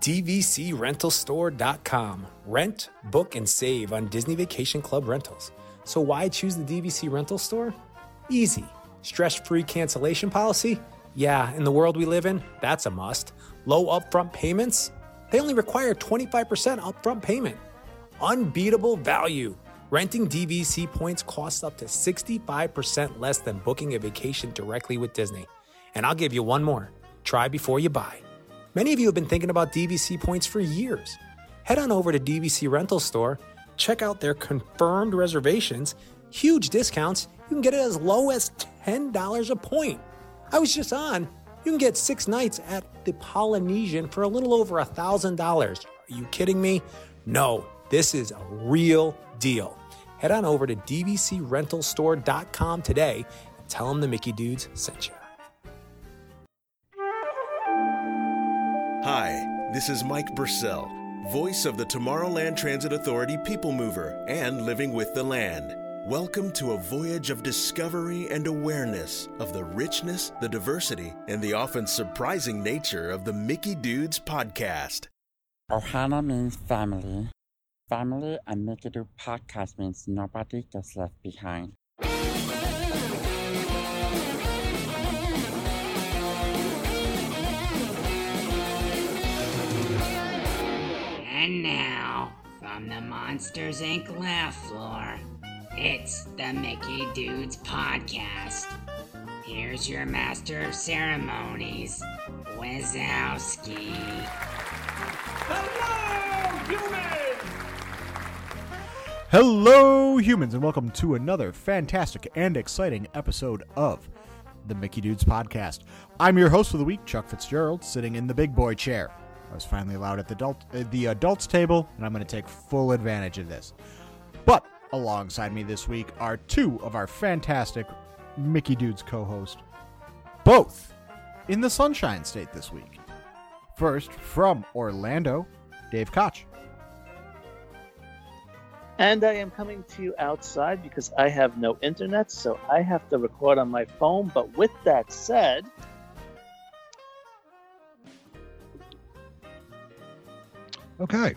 DVCRentalStore.com. Rent, book, and save on Disney Vacation Club rentals. So, why choose the DVC Rental Store? Easy. Stress free cancellation policy? Yeah, in the world we live in, that's a must. Low upfront payments? They only require 25% upfront payment. Unbeatable value. Renting DVC points costs up to 65% less than booking a vacation directly with Disney. And I'll give you one more try before you buy. Many of you have been thinking about DVC points for years. Head on over to DVC Rental Store, check out their confirmed reservations, huge discounts. You can get it as low as $10 a point. I was just on. You can get six nights at the Polynesian for a little over $1,000. Are you kidding me? No, this is a real deal. Head on over to DVCRentalStore.com today and tell them the Mickey Dudes sent you. Hi, this is Mike Bursell, voice of the Tomorrowland Transit Authority People Mover and Living with the Land. Welcome to a voyage of discovery and awareness of the richness, the diversity, and the often surprising nature of the Mickey Dudes podcast. Ohana means family. Family and Mickey Dude podcast means nobody gets left behind. And now, from the Monsters Inc. laugh floor, it's the Mickey Dudes Podcast. Here's your master of ceremonies, Wazowski. Hello, humans, and welcome to another fantastic and exciting episode of the Mickey Dudes Podcast. I'm your host for the week, Chuck Fitzgerald, sitting in the big boy chair. I was finally allowed at the adult uh, the adults table, and I'm going to take full advantage of this. But alongside me this week are two of our fantastic Mickey Dudes co-hosts, both in the Sunshine State this week. First, from Orlando, Dave Koch. And I am coming to you outside because I have no internet, so I have to record on my phone. But with that said, Okay.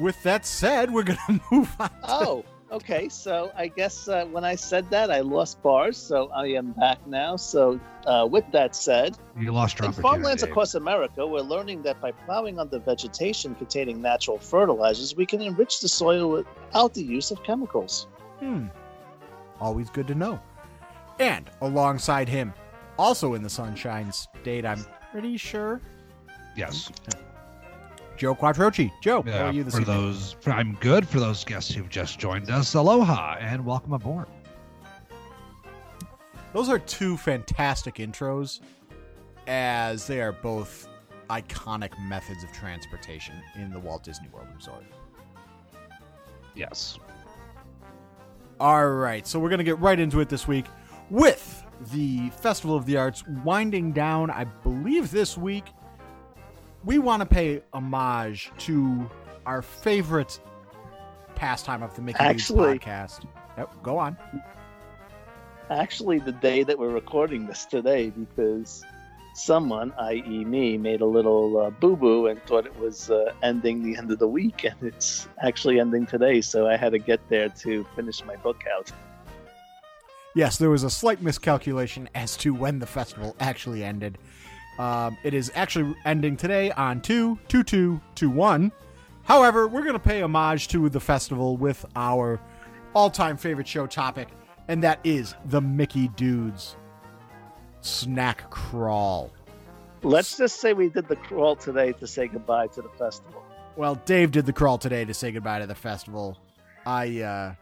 With that said, we're going to move on. to- oh, okay. So I guess uh, when I said that, I lost bars, so I am back now. So uh, with that said, You lost your in farmlands across America, we're learning that by plowing under vegetation containing natural fertilizers, we can enrich the soil without the use of chemicals. Hmm. Always good to know. And alongside him, also in the Sunshine State, I'm pretty sure, Yes. Joe Quattrochi. Joe, how Yeah, are you this for evening? those, for, I'm good for those guests who've just joined us. Aloha and welcome aboard. Those are two fantastic intros, as they are both iconic methods of transportation in the Walt Disney World Resort. Yes. All right, so we're going to get right into it this week with the Festival of the Arts winding down, I believe, this week. We want to pay homage to our favorite pastime of the Mickey Mouse Actually- podcast. Yep, go on. Actually, the day that we're recording this today, because someone, i.e., me, made a little uh, boo boo and thought it was uh, ending the end of the week, and it's actually ending today. So I had to get there to finish my book out. Yes, there was a slight miscalculation as to when the festival actually ended. Um, it is actually ending today on 2 2 2 2 1. However, we're going to pay homage to the festival with our all time favorite show topic, and that is the Mickey Dudes Snack Crawl. Let's just say we did the crawl today to say goodbye to the festival. Well, Dave did the crawl today to say goodbye to the festival. I, uh,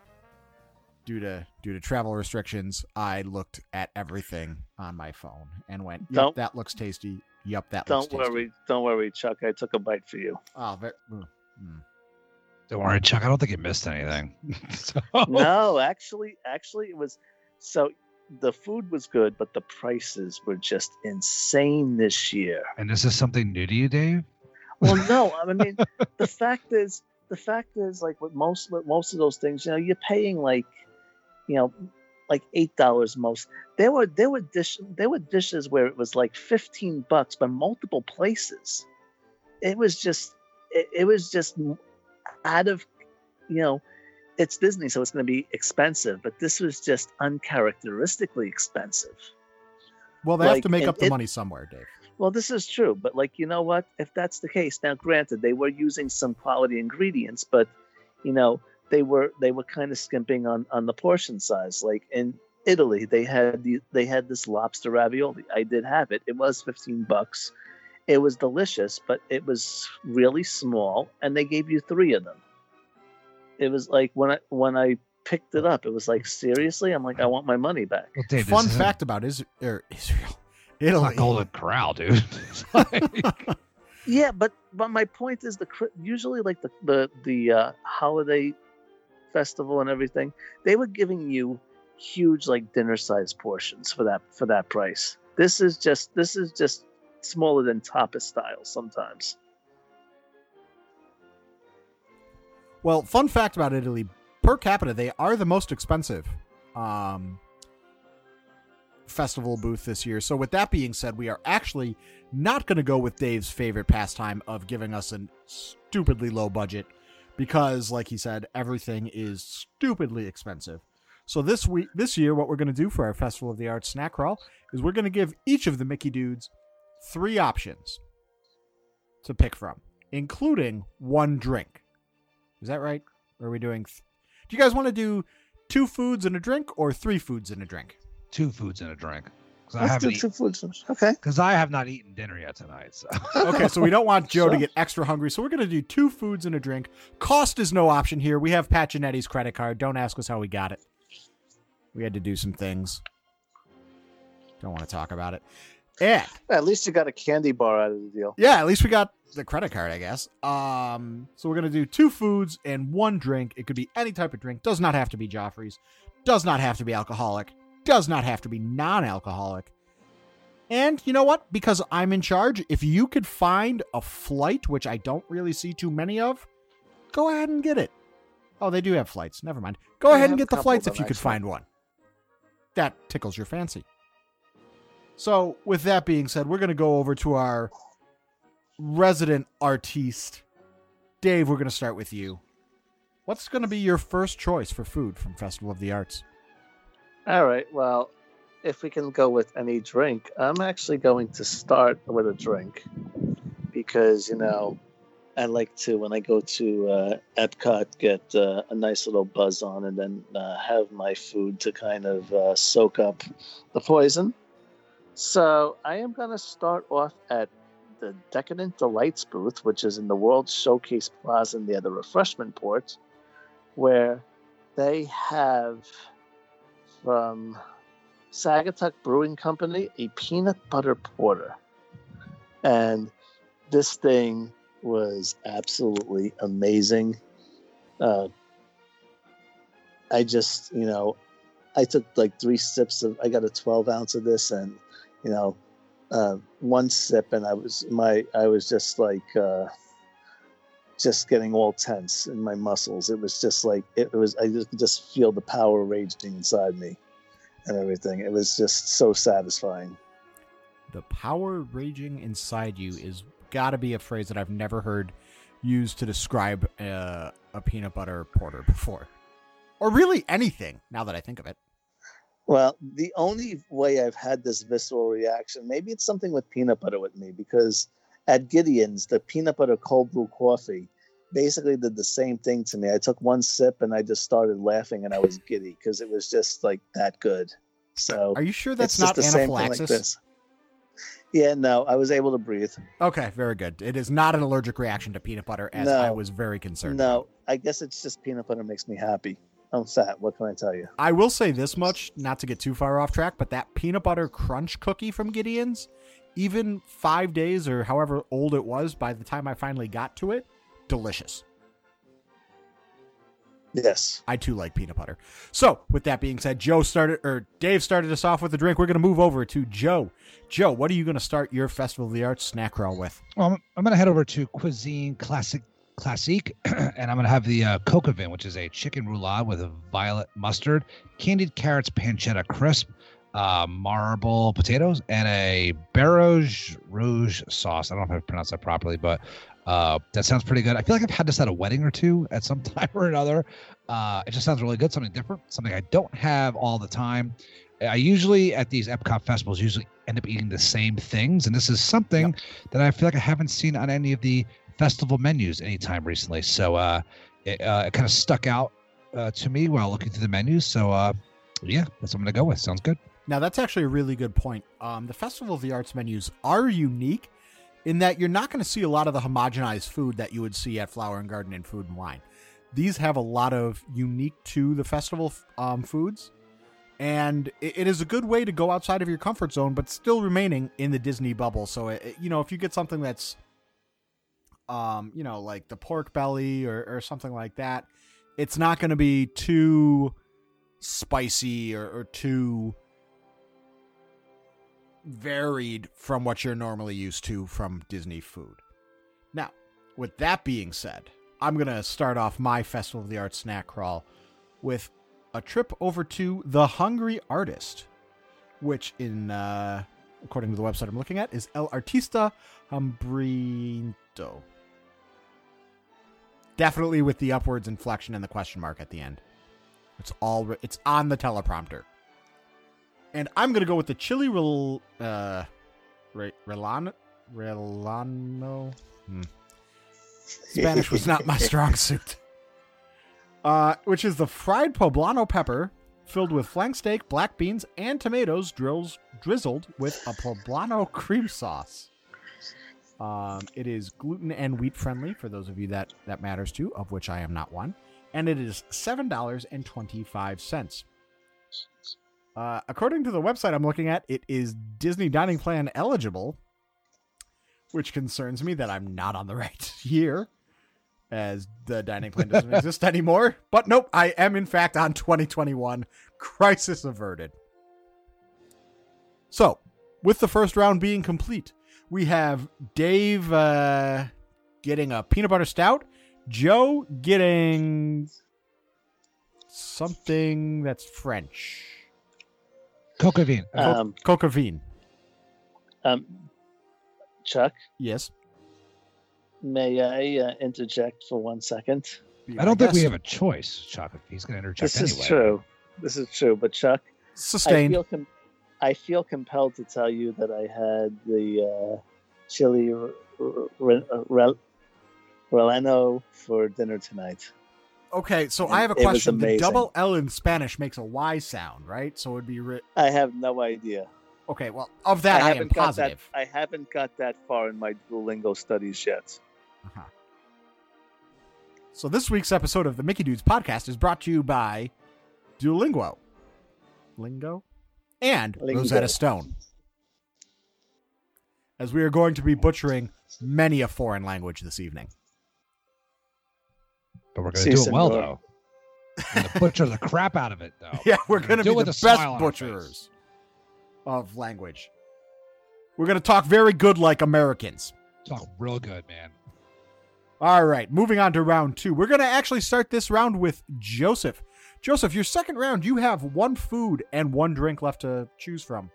due to due to travel restrictions, I looked at everything on my phone and went, "Yep, Don't- that looks tasty. Yep, that Don't looks tasty." worry, don't worry, Chuck. I took a bite for you. Oh, very, mm, mm. Don't worry, Chuck. I don't think you missed anything. So- No, actually, actually, it was so. The food was good, but the prices were just insane this year. And is this something new to you, Dave? Well, no, I mean, the fact is, the fact is, like with most with most of those things, you know, you're paying like, you know, like eight dollars most. There were there were dish there were dishes where it was like fifteen bucks, but multiple places. it was just it, it was just out of you know it's disney so it's going to be expensive but this was just uncharacteristically expensive Well, they have to make up the it- money somewhere, Dave. well this is true but like you know what if that's the case now granted they were using some quality ingredients but you know they were they were kind of skimping on on the portion size. Like in italy they had the they had this lobster ravioli. I did have it. It was 15 bucks. It was delicious but it was really small and they gave you three of them. It was like when i when i picked it up it was like seriously? I'm like i want my money back. Well, Dave, Fun fact about Is- er, Israel, It's Italy. not Golden Corral, dude. Like- Yeah, but but my point is the cri- usually like the the the uh, holiday festival and everything, they were giving you huge like dinner size portions for that for that price. This is just this is just smaller than tapas style sometimes. Well, fun fact about Italy: per capita, they are the most expensive um, festival booth this year. So, with that being said, we are actually not going to go with Dave's favorite pastime of giving us a stupidly low budget, because, like he said, everything is stupidly expensive. So this week, this year, what we're going to do for our Festival of the Arts snack crawl is we're going to give each of the Mickey dudes three options to pick from, including one drink. Is that right? Or are we doing? Th- do you guys want to do two foods and a drink, or three foods and a drink? two foods and a drink. Because I Let's haven't do eaten, two foods. Okay. because I have not eaten dinner yet tonight. So Okay, so we don't want Joe to get extra hungry, so we're going to do two foods and a drink. Cost is no option here. We have Pacinetti's credit card. Don't ask us how we got it. We had to do some things. Don't want to talk about it. And At least you got a candy bar out of the deal. yeah, at least we got the credit card, I guess. Um, so we're gonna do two foods and one drink. It could be any type of drink. Does not have to be Joffrey's. Does not have to be alcoholic. Does not have to be non-alcoholic. And you know what? Because I'm in charge, if you could find a flight, which I don't really see too many of, go ahead and get it. Oh, they do have flights. Never mind. Go ahead and get the flights if you could find one. That tickles your fancy. So, with that being said, we're going to go over to our resident artiste. Dave, we're going to start with you. What's going to be your first choice for food from Festival of the Arts? All right. Well, if we can go with any drink, I'm actually going to start with a drink because you know I like to when I go to uh, Epcot get uh, a nice little buzz on and then uh, have my food to kind of uh, soak up the poison. So I am going to start off at the Decadent Delights booth, which is in the World Showcase Plaza near the refreshment port, where they have from Saugatuck Brewing Company a peanut butter porter. And this thing was absolutely amazing. Uh, I just, you know, I took like three sips of, I got a 12 ounce of this and, you know, uh, one sip and I was, my, I was just like, uh, just getting all tense in my muscles. It was just like, it was, I just, just feel the power raging inside me and everything. It was just so satisfying. The power raging inside you is got to be a phrase that I've never heard used to describe uh, a peanut butter porter before. Or really anything, now that I think of it. Well, the only way I've had this visceral reaction, maybe it's something with peanut butter with me, because at Gideon's, the peanut butter cold brew coffee basically did the same thing to me. I took one sip and I just started laughing and I was giddy because it was just like that good. So Are you sure that's not the same thing like this. Yeah, no, I was able to breathe. Okay, very good. It is not an allergic reaction to peanut butter, as No. I was very concerned. No, I guess it's just peanut butter makes me happy. I'm fat. What can I tell you? I will say this much, not to get too far off track, but that peanut butter crunch cookie from Gideon's, even five days or however old it was by the time I finally got to it, delicious. Yes. I too like peanut butter. So, with that being said, Joe started or Dave started us off with a drink. We're going to move over to Joe. Joe, what are you going to start your Festival of the Arts snack crawl with? Well, I'm, I'm going to head over to Cuisine Classic Classique, and I'm going to have the uh, Coq au Vin, which is a chicken roulade with a violet mustard, candied carrots, pancetta crisp, uh, marble potatoes, and a Baroge Rouge sauce. I don't know if I pronounced that properly, but uh, that sounds pretty good. I feel like I've had this at a wedding or two at some time or another. Uh, it just sounds really good, something different, something I don't have all the time. I usually at these Epcot festivals usually end up eating the same things, and this is something that I feel like I haven't seen on any of the festival menus anytime recently. So uh, it, uh, it kind of stuck out uh, to me while looking through the menus. So uh, yeah, that's what I'm gonna go with. Sounds good. Now that's actually a really good point. Um, the Festival of the Arts menus are unique in that you're not going to see a lot of the homogenized food that you would see at Flower and Garden and Food and Wine. These have a lot of unique to the festival um, foods, and it, is a good way to go outside of your comfort zone, but still remaining in the Disney bubble. So, it, you know, if you get something that's, um, you know, like the pork belly or, or something like that, it's not going to be too spicy or, or too varied from what you're normally used to from Disney food. Now, with that being said, I'm going to start off my Festival of the Arts snack crawl with a trip over to The Hungry Artist, which, in uh, according to the website I'm looking at, is El Artista Hambriento. Definitely with the upwards inflection and the question mark at the end. It's all it's on the teleprompter. And I'm gonna go with the chili rel uh Re- Relano Relano. Hmm. Spanish was not my strong suit. Uh, which is the fried poblano pepper filled with flank steak, black beans, and tomatoes drills, drizzled with a poblano cream sauce. Um, it is gluten and wheat friendly for those of you that that matters to, of which I am not one, and it is seven dollars and twenty five cents. Uh, according to the website I'm looking at, it is Disney Dining Plan eligible, which concerns me that I'm not on the right year, as the dining plan doesn't exist anymore. But nope, I am in fact on 2021. Crisis averted. So, with the first round being complete, we have Dave uh, getting a peanut butter stout, Joe getting something that's French. Coca Vin. Um, Coca um, Chuck, Yes. may I uh, interject for one second? I don't think we have a choice, Chuck. If he's going to interject This anyway. is true. This is true. But Chuck, I feel com- I feel compelled to tell you that I had the uh, chili r- r- r- rel- releno for dinner tonight. Okay, so And I have a question. The double L in Spanish makes a Y sound, right? So it'd be ri- I have no idea. okay. Well, of that I, am haven't got positive. that. I haven't got that far in my Duolingo studies yet. Uh-huh. So this week's episode of the Mickey Dudes podcast is brought to you by Duolingo, Lingo, and Lingo. Rosetta Stone. As we are going to be butchering many a foreign language this evening. But we're going to do it well, though. We're butcher the crap out of it, though. Yeah, we're going to be the best smile on our face. butchers of language. We're going to talk very good like Americans. Talk real good, man. All right, moving on to round two. We're going to actually start this round with Joseph. Joseph, your second round, you have one food and one drink left to choose from.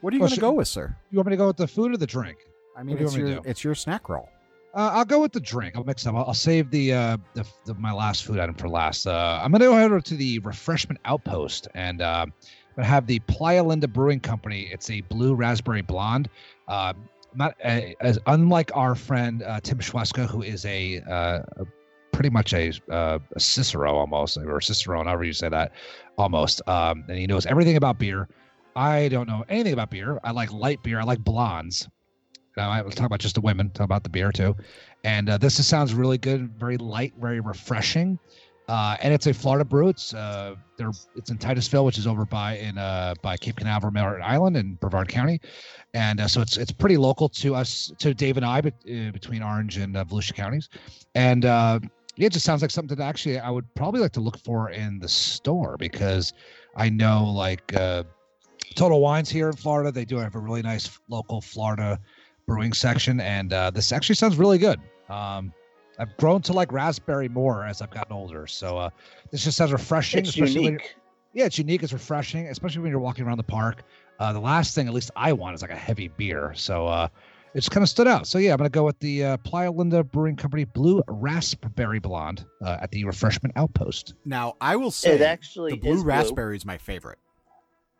What are you oh, Well, going to go with, sir? You want me to go with the food or the drink? I mean, what do you it's your it's your snack roll. Uh, I'll go with the drink. I'll mix them. I'll, I'll save the, uh, the, the my last food item for last. Uh, I'm gonna go over to the refreshment outpost, and uh, I'm gonna have the Playalinda Brewing Company. It's a blue raspberry blonde. Uh, not uh, as unlike our friend uh, Tim Schweska, who is a, uh, a pretty much a, uh, a Cicero almost, or Cicerone, however you say that, almost. Um, and he knows everything about beer. I don't know anything about beer. I like light beer. I like blondes. Now I was talking about just the women, talk about the beer too. And uh, this sounds really good, very light, very refreshing. Uh, and it's a Florida brew. It's uh, they're it's in Titusville, which is over by in uh, by Cape Canaveral, Merritt Island, in Brevard County, and uh, so it's it's pretty local to us, to Dave and I, but, uh, between Orange and uh, Volusia counties, and uh, it just sounds like something that actually I would probably like to look for in the store because I know like uh, Total Wines here in Florida, they do have a really nice local Florida brewing section, and uh, this actually sounds really good. Um, I've grown to like raspberry more as I've gotten older, so uh, this just sounds refreshing. It's especially unique. yeah, it's unique. It's refreshing, especially when you're walking around the park. Uh, the last thing, at least I want, is like a heavy beer. So uh, it's kind of stood out. So yeah, I'm gonna go with the uh, Playalinda Brewing Company Blue Raspberry Blonde uh, at the Refreshment Outpost. Now, I will say It actually the blue is raspberry is my favorite.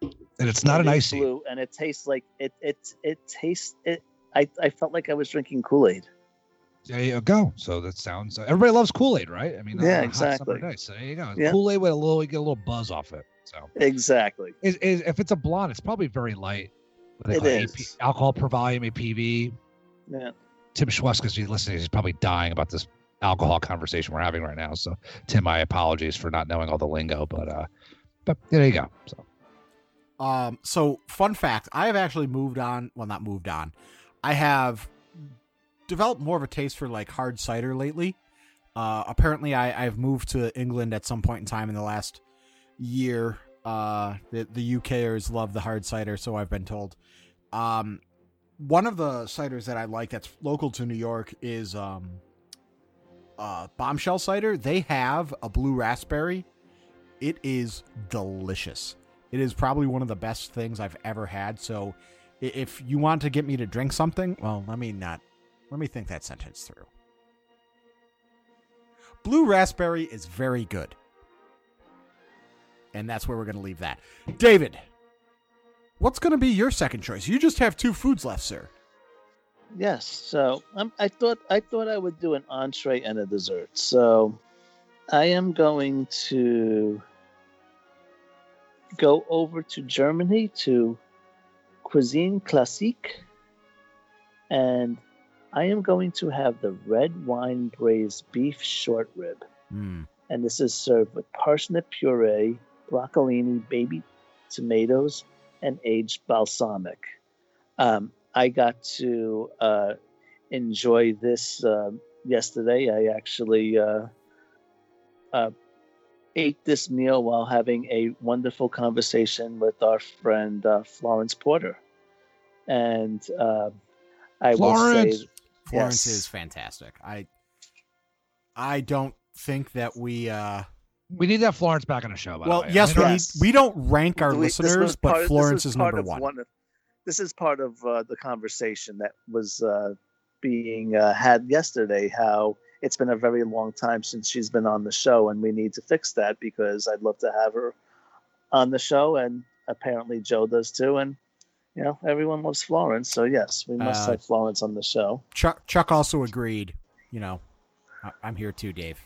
And it's not It an is icy. blue, and it tastes like it. It it tastes it. I, I felt like I was drinking Kool Aid. There you go. So that sounds. Everybody loves Kool Aid, right? I mean, Yeah, on a hot summer exactly. day. So there you go. Yeah. Kool Aid with a little, you get a little buzz off it. So Exactly. is, is if it's a blonde, it's probably very light. What they It call is. AP, alcohol per volume, APV. Yeah. Tim Schweska, if he's listening, he's probably dying about this alcohol conversation we're having right now. So Tim, my apologies for not knowing all the lingo, but uh, but there you go. So Um, so fun fact, I have actually moved on. Well, not moved on. I have developed more of a taste for like hard cider lately. Uh, apparently, I, I've moved to England at some point in time in the last year. Uh, the the UKers love the hard cider, so I've been told. Um, one of the ciders that I like that's local to New York is um, uh, Bombshell cider. They have a blue raspberry. It is delicious. It is probably one of the best things I've ever had. So, if you want to get me to drink something, well, let me not. Let me think that sentence through. Blue raspberry is very good. And that's where we're going to leave that. David, what's going to be your second choice? You just have two foods left, sir. Yes. So um, I thought I thought I would do an entree and a dessert. So I am going to go over to Germany to Cuisine Classique, and I am going to have the red wine braised beef short rib. Mm. and this is served with parsnip puree, broccolini, baby tomatoes, and aged balsamic. Um, I got to uh, enjoy this uh, yesterday. I actually uh, uh, ate this meal while having a wonderful conversation with our friend uh, Florence Porter, and uh, I will Florence! say, Florence Yes. is fantastic. I I don't think that we uh we need that Florence back on the show. By well the way. yes, I mean, we, Yes. need, we don't rank our We- listeners, but part- this Florence was is number of one. of- this is part of uh, the conversation that was uh, being uh, had yesterday. How it's been a very long time since she's been on the show, and we need to fix that because I'd love to have her on the show, and apparently Joe does too. And you know, everyone loves Florence, so yes, we must Uh, have Florence on the show. Chuck Chuck also agreed. You know, I'm here too, Dave.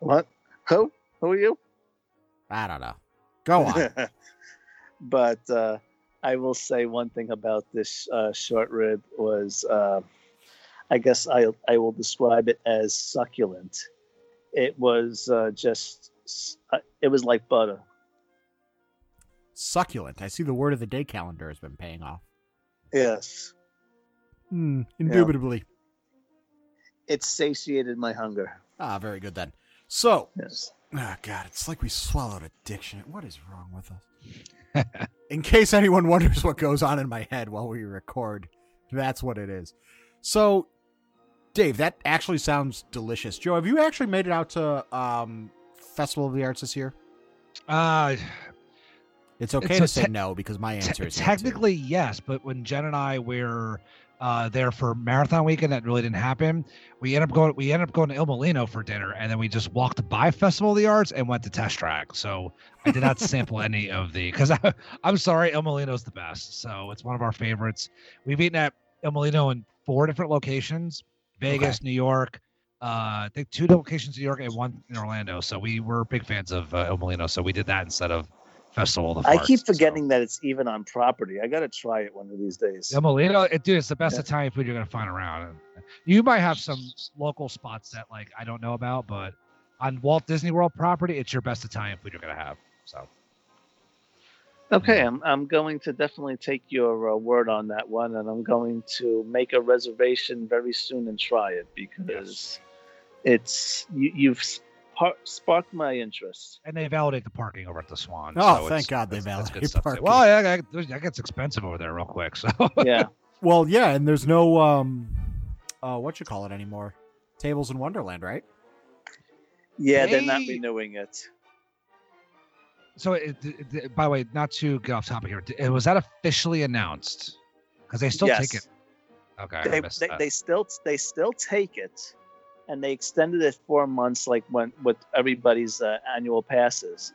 What? Who? Who are you? I don't know. Go on. but uh, I will say one thing about this uh, short rib was, uh, I guess I I will describe it as succulent. It was uh, just, uh, it was like butter. Succulent. I see the word of the day calendar has been paying off. Yes, Hmm, indubitably. it satiated my hunger. Ah, very good then. So, Yes. oh God, it's like we swallowed a dictionary. What is wrong with us? in case anyone wonders what goes on in my head while we record, that's what it is. So, Dave, that actually sounds delicious. Joe, have you actually made it out to um, Festival of the Arts this year? uh, It's okay It's to say te- no because my te- answer is no, too. technically yes, but when Jen and I were uh, there for marathon weekend, that really didn't happen. We ended up going. We ended up going to Il Molino for dinner, and then we just walked by Festival of the Arts and went to Test Track. So I did not sample any of the because I'm sorry, Il Molino's the best. So it's one of our favorites. We've eaten at Il Molino in four different locations: Vegas, New York. Uh, I think two locations in New York and one in Orlando. So we were big fans of uh, Il Molino. So we did that instead of Festival of the I keep so. forgetting that it's even on property. I got to try it one of these days. Il Molino, it, dude, it's the best Yeah. Italian food you're gonna find around. You might have some local spots that like I don't know about, but on Walt Disney World property, it's your best Italian food you're gonna have. So Okay, I'm I'm going to definitely take your uh, word on that one, and I'm going to make a reservation very soon and try it because it's you, you've spar- sparked my interest. and they validate the parking over at the Swan. Oh, so thank it's- God they that's- that's validate good stuff parking. Well, yeah, that, that gets expensive over there real quick. So Yeah, Well, yeah, and there's no um, uh, what you call it anymore? Tables in Wonderland, right? yeah, they're not renewing it. So, it, it- by the way, not to get off topic here, it, was that officially announced? Because they still take it. Okay, they, they, they still they still take it and they extended it four months like when with everybody's uh, annual passes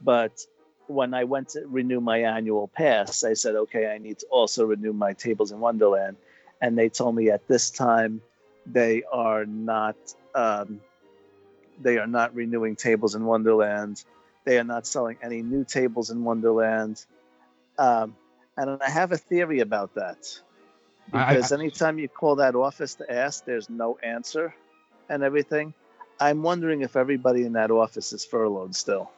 but when i went to renew my annual pass i said okay i need to also renew my tables in wonderland and they told me at this time they are not um, they are not renewing tables in wonderland they are not selling any new tables in wonderland um, and i have a theory about that I- I- because anytime you call that office to ask, there's no answer and everything. I'm wondering if everybody in that office is furloughed still.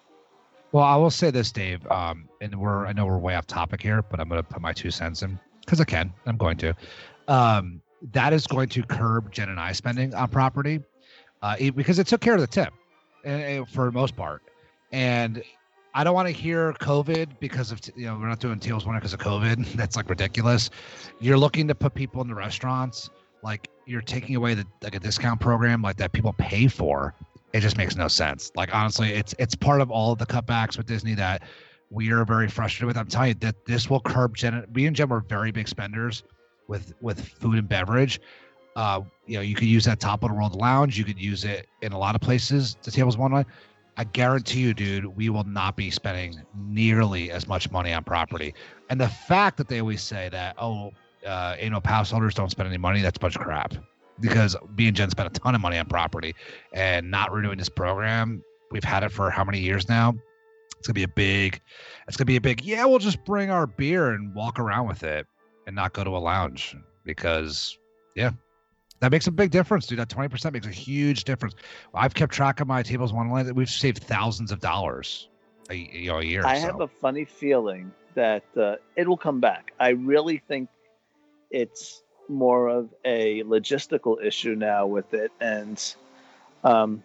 Well, I will say this, Dave. Um, and we're I know we're way off topic here, but I'm going to put my two cents in because I can. I'm going to. Um, that is going to curb Jen and I spending on property, uh, because it took care of the tip, uh, for the most part. And I don't want to hear COVID because of you know we're not doing tables one because of COVID. That's like ridiculous. You're looking to put people in the restaurants, like you're taking away the like a discount program like that people pay for it just makes no sense. Like honestly, it's it's part of all of the cutbacks with Disney that we are very frustrated with. I'm telling you that this will curb Jen. Me and Jen were very big spenders with with food and beverage. Uh, you know, you could use that top of the world lounge. You could use it in a lot of places. The tables in wonderland. I guarantee you, dude, we will not be spending nearly as much money on property. And the fact that they always say that, oh, uh, annual pass holders don't spend any money, that's a bunch of crap. Because me and Jen spent a ton of money on property and not renewing this program. We've had it for how many years now? It's gonna be a big. It's gonna be a big. Yeah, we'll just bring our beer and walk around with it, and not go to a lounge because, yeah, that makes a big difference, dude. That twenty percent makes a huge difference. I've kept track of my tables in wonderland. We've saved thousands of dollars, a, you know, a year. I so. have a funny feeling that uh, it will come back. I really think it's more of a logistical issue now with it, and um,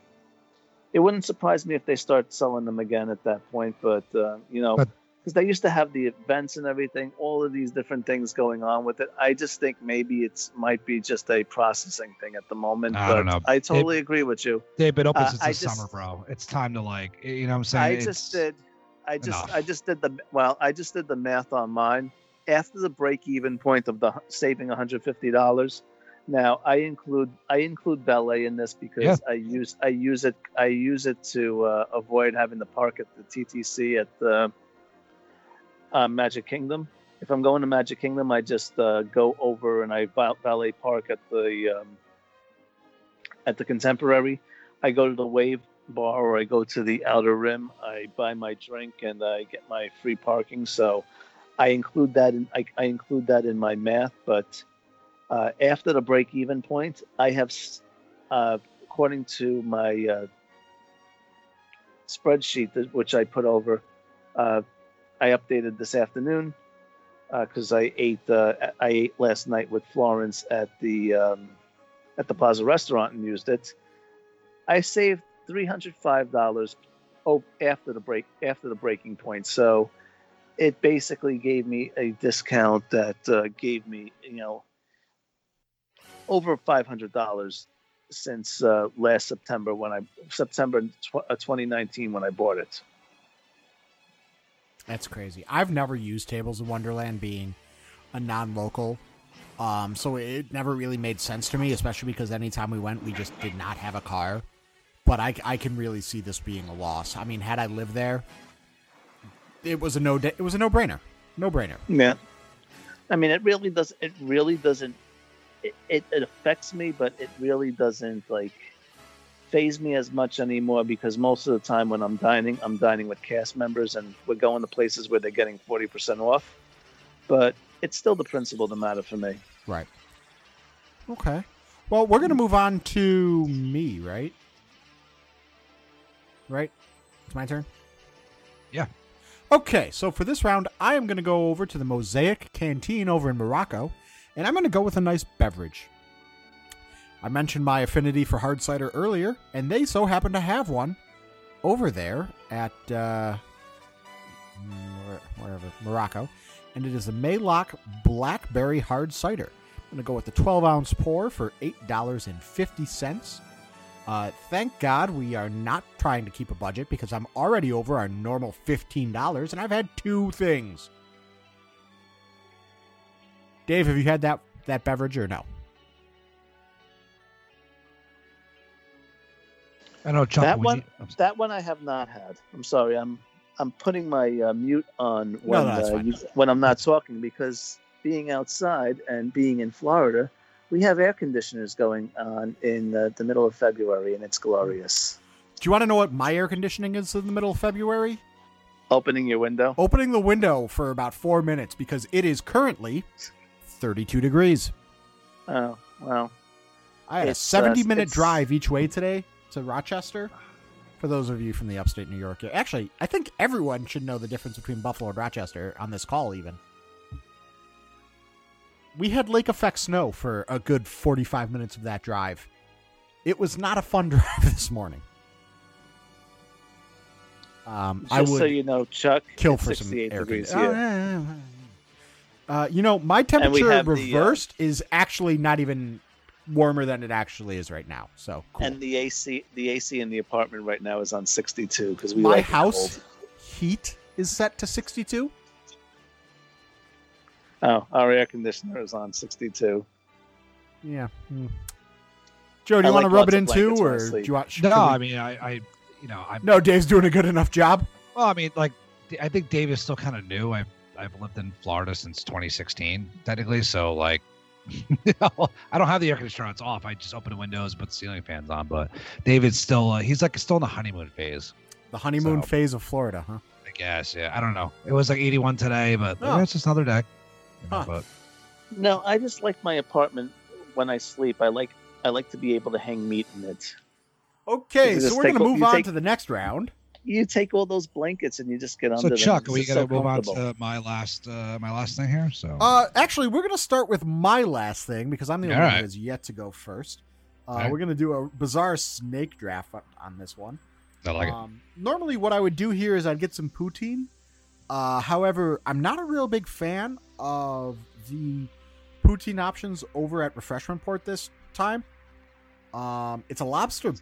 it wouldn't surprise me if they start selling them again at that point. But uh, you know, But- because they used to have the events and everything, all of these different things going on with it. I just think maybe it's might be just a processing thing at the moment. I but don't know. I totally agree with you. They've been open since the just- summer, bro. It's time to like, you know what I'm saying? I It's- just did. I just enough. I just did the well. I just did the math on mine. After the break-even point of the saving 150 dollars, now I include I include ballet in this because Yeah. I use I use it I use it to uh, avoid having to park at the TTC at the uh, Magic Kingdom. If I'm going to Magic Kingdom, I just uh, go over and I valet park at the um, at the Contemporary. I go to the Wave Bar or I go to the Outer Rim. I buy my drink and I get my free parking. So I include that in I, I include that in my math. But uh, after the break even point, I have, uh, according to my uh, spreadsheet that, which I put over, uh, I updated this afternoon because I ate uh, I ate last night with Florence at the um, at the Plaza Restaurant and used it. I saved three hundred five dollars oh after the break after the breaking point. So it basically gave me a discount that uh, gave me you know over five hundred dollars since uh, last September when I September tw- uh, 2019 when I bought it. That's crazy. I've never used Tables of Wonderland being a non-local. Um, so it never really made sense to me, especially because anytime we went, we just did not have a car. But I, I can really see this being a loss. I mean, had I lived there, it was a no. It was a no-brainer. No-brainer. Yeah. I mean, it really does. It really doesn't. It, it, it affects me, but it really doesn't like phase me as much anymore because most of the time when I'm dining, I'm dining with cast members and we're going to places where they're getting 40% off. But it's still the principle that matter for me. Right. Okay. Well, we're gonna move on to me, right? Right. It's my turn. Yeah. Okay, so for this round, I am going to go over to the Mosaic Canteen over in Morocco, and I'm going to go with a nice beverage. I mentioned my affinity for hard cider earlier, and they so happen to have one over there at uh, wherever Morocco, and it is the Maylock Blackberry Hard Cider. I'm to go with the 12 ounce pour for $8.50. Uh, thank God we are not trying to keep a budget because I'm already over our normal $15 and I've had two things. Dave, have you had that, that beverage or no? I know Chuck. that when one, you- I'm that one I have not had. I'm sorry. I'm I'm putting my uh, mute on when no, that's uh, you, when I'm not talking because being outside and being in Florida, we have air conditioners going on in uh, the middle of February, and it's glorious. Do you want to know what my air conditioning is in the middle of February? Opening your window. Opening the window for about four minutes because it is currently 32 degrees. Oh well. I had a It's, uh, 70 minute it's- drive each way today to Rochester. For those of you from the upstate New York, actually, I think everyone should know the difference between Buffalo and Rochester on this call, even. We had lake effect snow for a good 45 minutes of that drive. It was not a fun drive this morning. Um, Just I would so you know, Chuck, kill for some 68 air degrees here. Oh, yeah, yeah, yeah. Uh, you know, my temperature have the, uh, reversed is actually not even warmer than it actually is right now. So cool. And the AC, the AC in the apartment right now is on 62 because we my like house heat is set to 62. Oh, our air conditioner is on 62. Yeah. hmm. Joe, do I you want like to rub it in too, blankets when I or do you want? no, we- I mean, I, I, you know, I'm. no, Dave's doing a good enough job. Well, I mean, like, I think Dave is still kind of new. I've I've lived in Florida since 2016, technically. So, like, I don't have the air conditioner. on, It's off. I just open the windows, put the ceiling fans on. But David's still, uh, he's like still in the honeymoon phase. The honeymoon So- phase of Florida, huh? I guess. Yeah. I don't know. It was like 81 today, but Oh. it's just another day. You know, Huh. But No, I just like my apartment when I sleep. I like I like to be able to hang meat in it. Okay, so we're gonna move on take- to the next round. You take all those blankets and you just get under so them. Chuck, It's are we just gonna so move on to my last uh, my last thing here? So Uh, actually, we're gonna start with my last thing because I'm the only All one right. who has yet to go first. Uh, Okay. We're gonna do a bizarre snake draft on- on this one. I like it. um, Normally, what I would do here is I'd get some poutine. Uh, however, I'm not a real big fan of the poutine options over at Refreshment Port this time. Um, it's a lobster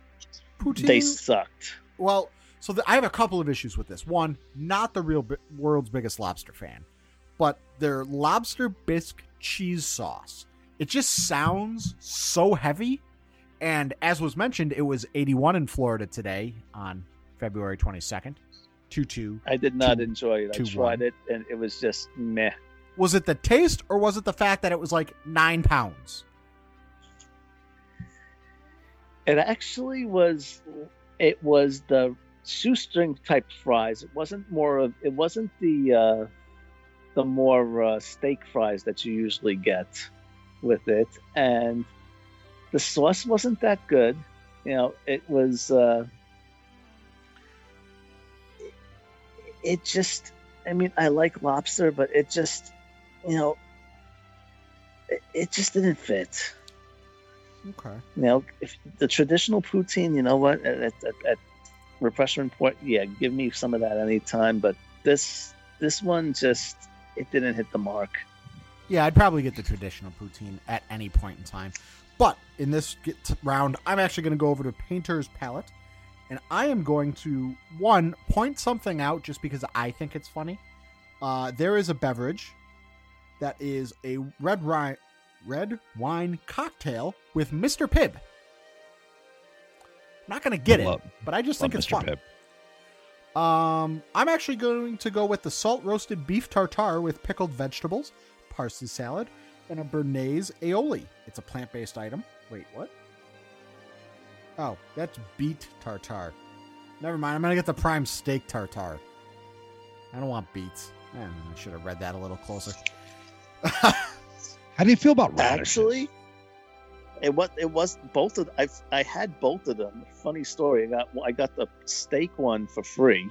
poutine. They sucked. Well, so the, I have a couple of issues with this. One, not the real bi- world's biggest lobster fan, but their lobster bisque cheese sauce. It just sounds so heavy. And as was mentioned, it was 81 in Florida today on February 22nd. 2 2. I did not Two- enjoy it. I two, tried one. it and it was just meh. Was it the taste or was it the fact that it was like nine pounds? It actually was. It was the shoestring type fries. It wasn't more of. It wasn't the uh, the more uh, steak fries that you usually get with it, and the sauce wasn't that good. You know, it was. Uh, it just. I mean, I like lobster, but it just, you know, it, it just didn't fit. Okay. You know, if the traditional poutine, you know what, at, at, at, at refreshment point, yeah, give me some of that anytime. But this this one just it didn't hit the mark. Yeah, I'd probably get the traditional poutine at any point in time. But in this round, I'm actually going to go over to Painter's Palate, and I am going to one point something out just because I think it's funny. Uh, there is a beverage that is a red wine, red wine cocktail with Mr. Pibb. Not going to get it, but I just think it's Mr. fun. Pibb. Um, I'm actually going to go with the salt roasted beef tartare with pickled vegetables, parsley salad, and a Bernaise aioli. It's a plant based item. Wait, what? Oh, that's beet tartare. Never mind. I'm gonna get the prime steak tartare. I don't want beets. Eh, I should have read that a little closer. How do you feel about radishes? Actually, it was it was both of I I had both of them. Funny story. I got I got the steak one for free.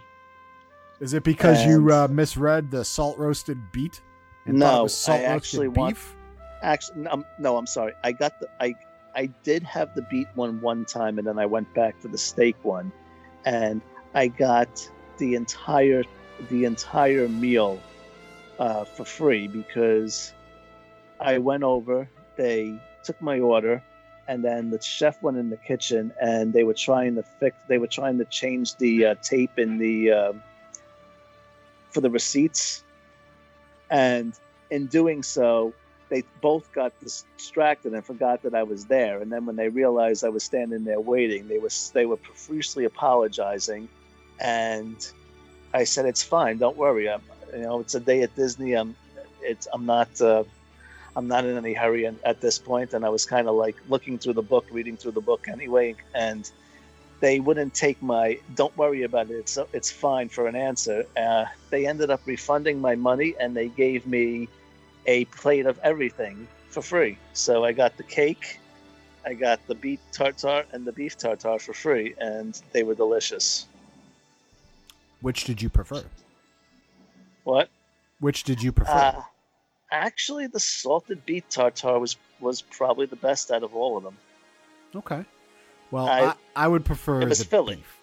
Is it because you uh, misread the salt roasted beet? No, was salt I actually want- beef. Actually, no, I'm- no, I'm sorry. I got the I I did have the beet one one time, and then I went back for the steak one, and I got the entire the entire meal uh, for free because I went over. They took my order, and then the chef went in the kitchen and they were trying to fix. They were trying to change the uh, tape in the um for the receipts, and in doing so, they both got distracted and forgot that I was there. And then when they realized I was standing there waiting, they was they were profusely apologizing, and I said, "It's fine, don't worry. I'm, you know, it's a day at Disney. I'm, it's I'm not." Uh, I'm not in any hurry and, at this point, and I was kind of like looking through the book, reading through the book anyway, and they wouldn't take my "Don't worry about it, it's it's fine" for an answer. Uh, they ended up refunding my money, and they gave me a plate of everything for free. So I got the cake, I got the beef tartare, and the beef tartare for free, and they were delicious. Which did you prefer? What? Which did you prefer? Uh, actually, the salted beef tartare was was probably the best out of all of them. okay. Well, I- I, I, would prefer it was the filling. beef.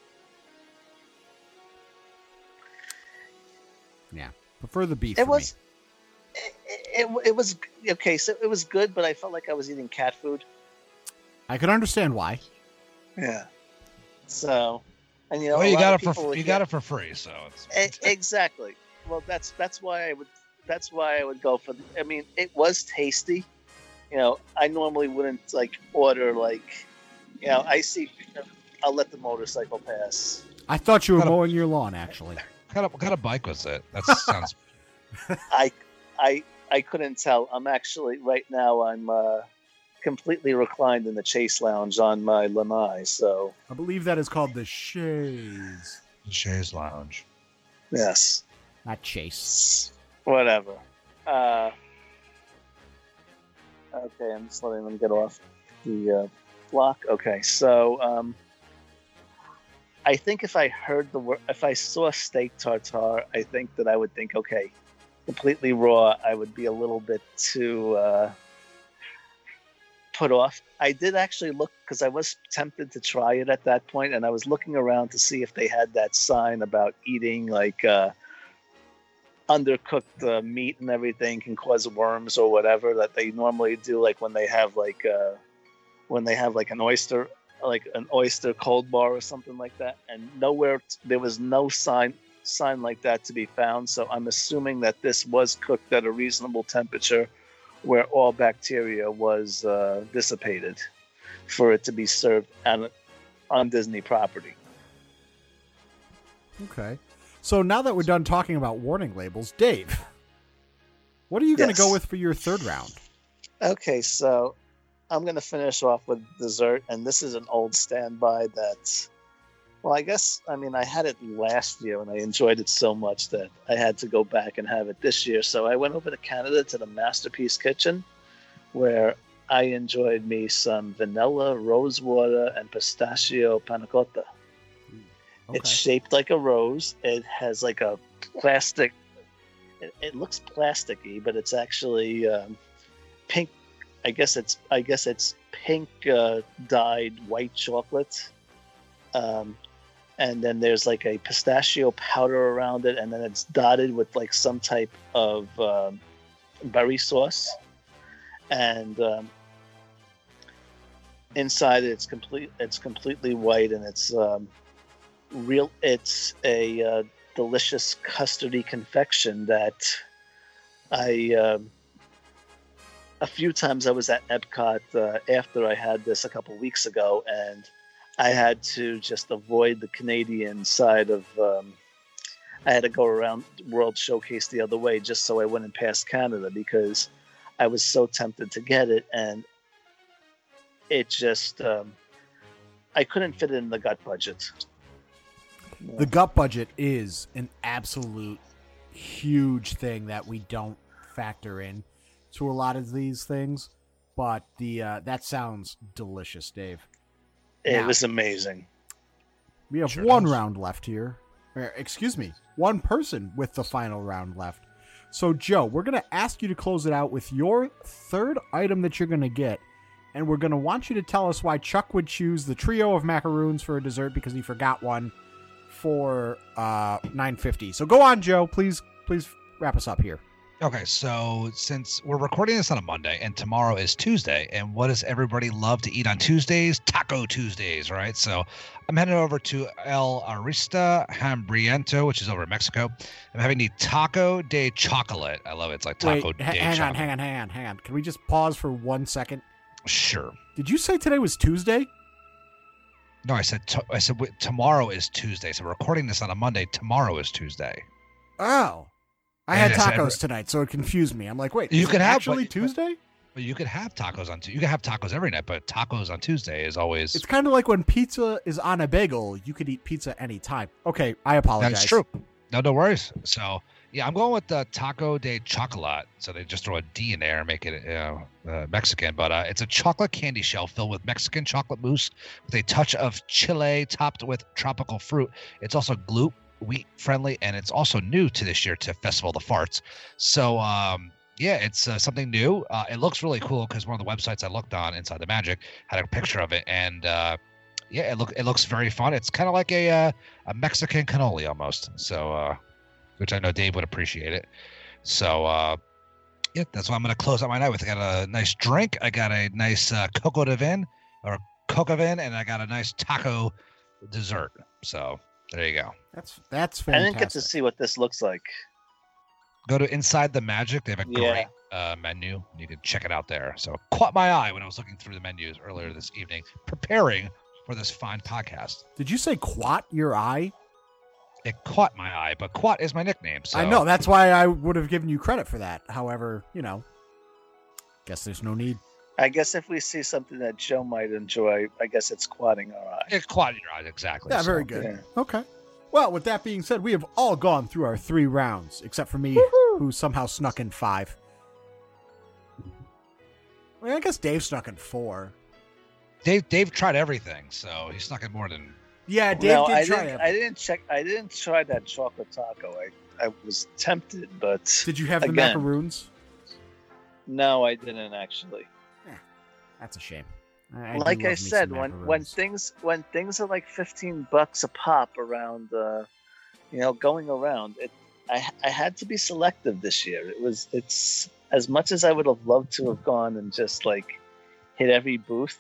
Yeah, prefer the beef. It for was. Me. It, it, it was okay. So it was good, but I felt like I was eating cat food. I could understand why. Yeah. So, and you know, well, you got it for you get- got it for free, so it's exactly. Well, that's that's why I would that's why I would go for. The, I mean, it was tasty. You know, I normally wouldn't like order like, you know, I see. I'll let the motorcycle pass. I thought you were Got a- mowing your lawn, actually. what kind of what kind of bike was it? That sounds I I I couldn't tell. I'm actually right now. I'm uh, completely reclined in the chase lounge on my lanai. So I believe that is called the Shays. the Shays Lounge. yes, Not Chase. Whatever. Uh, okay, I'm just letting them get off the uh, block. Okay, so um, I think if I heard the word, if I saw steak tartare, I think that I would think, okay, completely raw. I would be a little bit too uh, put off. I did actually look because I was tempted to try it at that point, and I was looking around to see if they had that sign about eating like. Uh, undercooked uh, meat and everything can cause worms or whatever that they normally do like when they have like uh when they have like an oyster like an oyster cold bar or something like that. And nowhere t- there was no sign sign like that to be found. So i'm assuming that this was cooked at a reasonable temperature where all bacteria was uh, dissipated for it to be served on, on disney property. Okay. So now that we're done talking about warning labels, Dave, what are you going to go with for your third round? Okay, so I'm going to finish off with dessert, and this is an old standby that, well, I guess, I mean, I had it last year and I enjoyed it so much that I had to go back and have it this year. So I went over to Canada to the Masterpiece Kitchen, where I enjoyed me some vanilla, rosewater, and pistachio panna cotta. It's shaped like a rose. It has like a plastic. It, it looks plasticky, but it's actually um, pink. I guess it's I guess it's pink uh, dyed white chocolate, um, and then there's like a pistachio powder around it, and then it's dotted with like some type of um, berry sauce, and um, inside it's complete. It's completely white, and it's um, real. It's a uh, delicious custardy confection that I. Um, a few times I was at Epcot uh, after I had this a couple weeks ago, and I had to just avoid the Canadian side of. Um, I had to go around World Showcase the other way just so I wouldn't pass Canada because I was so tempted to get it, and it just um, I couldn't fit it in the gut budget. The gut budget is an absolute huge thing that we don't factor in to a lot of these things, but the uh, that sounds delicious, Dave. It Yeah. was amazing. We have Sure one does. round left here. Or, excuse me, one person with the final round left. So, Joe, we're going to ask you to close it out with your third item that you're going to get. And we're going to want you to tell us why Chuck would choose the trio of macaroons for a dessert because he forgot one for uh, 950. So go on, Joe. Please, please wrap us up here. Okay, so since we're recording this on a Monday and tomorrow is Tuesday, and what does everybody love to eat on Tuesdays? Taco Tuesdays, right? So I'm heading over to El Artista Hambriento, which is over in Mexico. I'm having the Taco de Chocolate. I love it. It's like Taco Wait, de ha- hang on, hang on, hang on, hang on. Can we just pause for one second? Sure. Did you say today was Tuesday? No, I said to- I said tomorrow is Tuesday. So we're recording this on a Monday. Tomorrow is Tuesday. Oh. I And had tacos every- tonight, so it confused me. I'm like, wait, You is it could have- actually but- but- Tuesday? Well, you could have tacos on. You can have tacos every night, but tacos on Tuesday is always. It's kind of like when pizza is on a bagel, you could eat pizza anytime. Okay, I apologize. That's true. No, no worries. So yeah, I'm going with the taco de chocolate. So they just throw a D in there and make it uh, uh, Mexican, but uh, it's a chocolate candy shell filled with Mexican chocolate mousse with a touch of chile topped with tropical fruit. It's also gluten wheat friendly, and it's also new to this year to Festival of the Farts. So um, yeah, it's uh, something new. Uh, it looks really cool because one of the websites I looked on inside the Magic had a picture of it, and uh, yeah, it look it looks very fun. It's kind of like a uh, a Mexican cannoli almost. So, uh, which I know Dave would appreciate it. So, uh, yeah, that's what I'm going to close out my night with. I got a nice drink. I got a nice uh, coco de vin or coca vin, and I got a nice taco dessert. So there you go. That's that's fantastic. I fantastic. didn't get to see what this looks like. Go to Inside the Magic. They have a Yeah. great uh, menu. You can check it out there. So it caught my eye when I was looking through the menus earlier this evening, preparing for this fine podcast. Did you say quat your eye? It caught my eye, but Quat is my nickname. So I know. That's why I would have given you credit for that. However, you know, guess there's no need. I guess if we see something that Joe might enjoy, I guess it's quadding our eye. it caught your eye exactly. Yeah, so- very good. yeah. Okay. Well, with that being said, we have all gone through our three rounds, except for me, who somehow snuck in five. I, mean, I guess Dave snuck in four. Dave Dave tried everything, so he snuck in more than Yeah, Dave no, did I try didn't. it. I didn't check. I didn't try that chocolate taco. I, I was tempted, but Did you have the macaroons? no, I didn't actually. That's a shame. I like I said, when when things when things are like fifteen bucks a pop around, uh, you know, going around, it I I had to be selective this year. It was it's as much as I would have loved to have gone and just like hit every booth.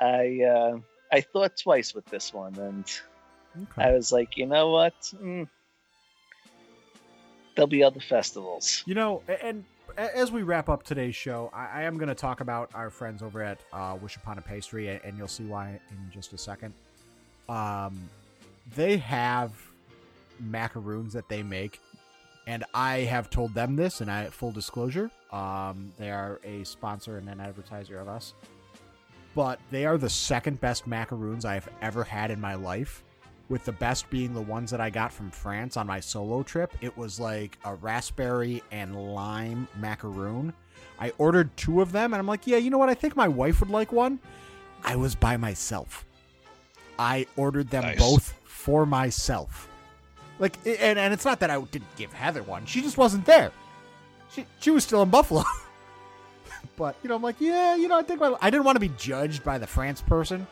I uh, I thought twice with this one, and Okay. I was like, you know what? Mm, there'll be other festivals. You know, and as we wrap up today's show, I, am going to talk about our friends over at uh, Wish Upon a Pastry, and you'll see why in just a second. Um, they have macaroons that they make, and I have told them this, and I full disclosure, um, they are a sponsor and an advertiser of us, but they are the second best macaroons I've ever had in my life with the best being the ones that I got from France on my solo trip. It was like a raspberry and lime macaroon. I ordered two of them and I'm like, yeah, you know what? I think my wife would like one. I was by myself. I ordered them Nice. both for myself. Like, and, and it's not that I didn't give Heather one. She just wasn't there. She, she was still in Buffalo. but, you know, I'm like, yeah, you know, I think my, I didn't want to be judged by the France person.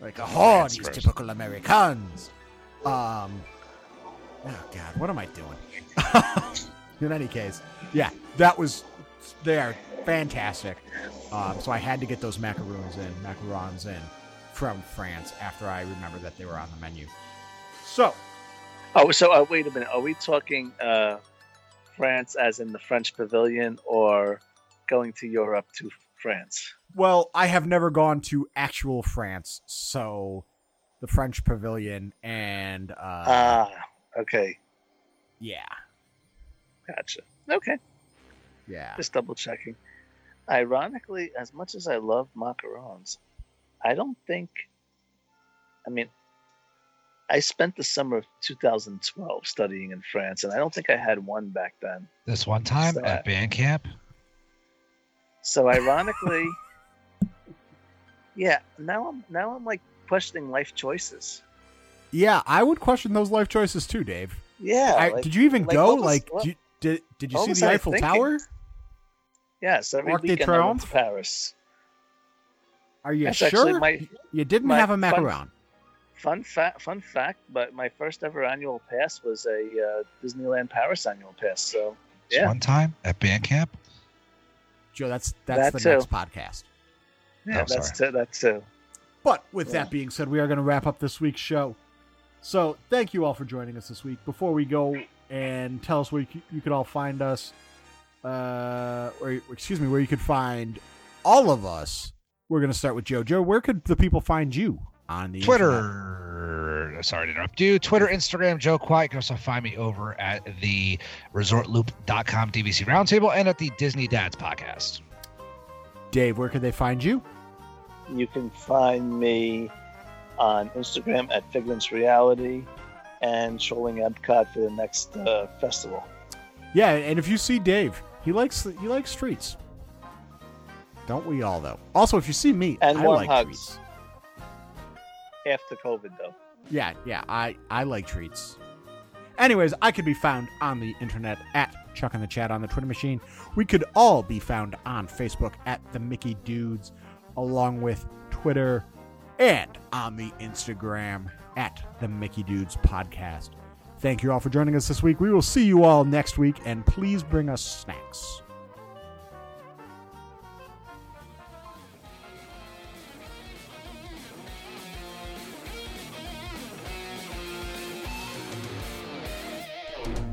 Like, oh, these person. typical Americans. Um, oh God, what am I doing? in any case, yeah, that was they are fantastic. Um, so I had to get those macaroons in, macarons in from France after I remembered that they were on the menu. So Oh, so uh, wait a minute. Are we talking uh, France as in the French Pavilion, or going to Europe to France? Well, I have never gone to actual France, so the French Pavilion and uh, Ah, okay, yeah, gotcha. Okay, yeah. just double checking. Ironically, as much as I love macarons, I don't think. I mean, I spent the summer of 2012 studying in France, and I don't think I had one back then. this one time So, at uh, band camp. So ironically, yeah. Now I'm now I'm like questioning life choices. Yeah, I would question those life choices too, Dave. Yeah. I, like- did you even like, go? was- like, what- did, did did you see the Eiffel thinking? Tower? Yes, every Arc de weekend I went to Triomphe? Paris. Are you That's sure? my you didn't my have a fun- macaron. fun fact. Fun fact, but my first ever annual pass was a uh, Disneyland Paris annual pass. So Yeah. one time at band camp. Joe, that's that's That the too. next podcast. Yeah, Oh, that's sorry. too, that's too. But with Yeah. that being said, we are going to wrap up this week's show. So thank you all for joining us this week. Before we go and tell us where you, you could all find us, uh, or excuse me, where you could find all of us, we're going to start with Joe. Joe, where could the people find you on the internet? Twitter. Sorry to interrupt you. Twitter, Instagram, Joe Quiet. You can also find me over at the resortloop.com DVC Roundtable and at the Disney Dads podcast. Dave, where can they find you? You can find me on Instagram at Figments Reality and trolling Epcot for the next uh, festival. Yeah, and if you see Dave, he likes he likes streets. Don't we all though? Also, if you see me, And I warm like hugs. treats. After COVID, though. Yeah, yeah, I I like treats. Anyways, I could be found on the internet at Chuck in the Chat on the Twitter machine. We could all be found on Facebook at the Mickey Dudes, along with Twitter and on the Instagram at the Mickey Dudes Podcast. Thank you all for joining us this week. We will see you all next week, and please bring us snacks.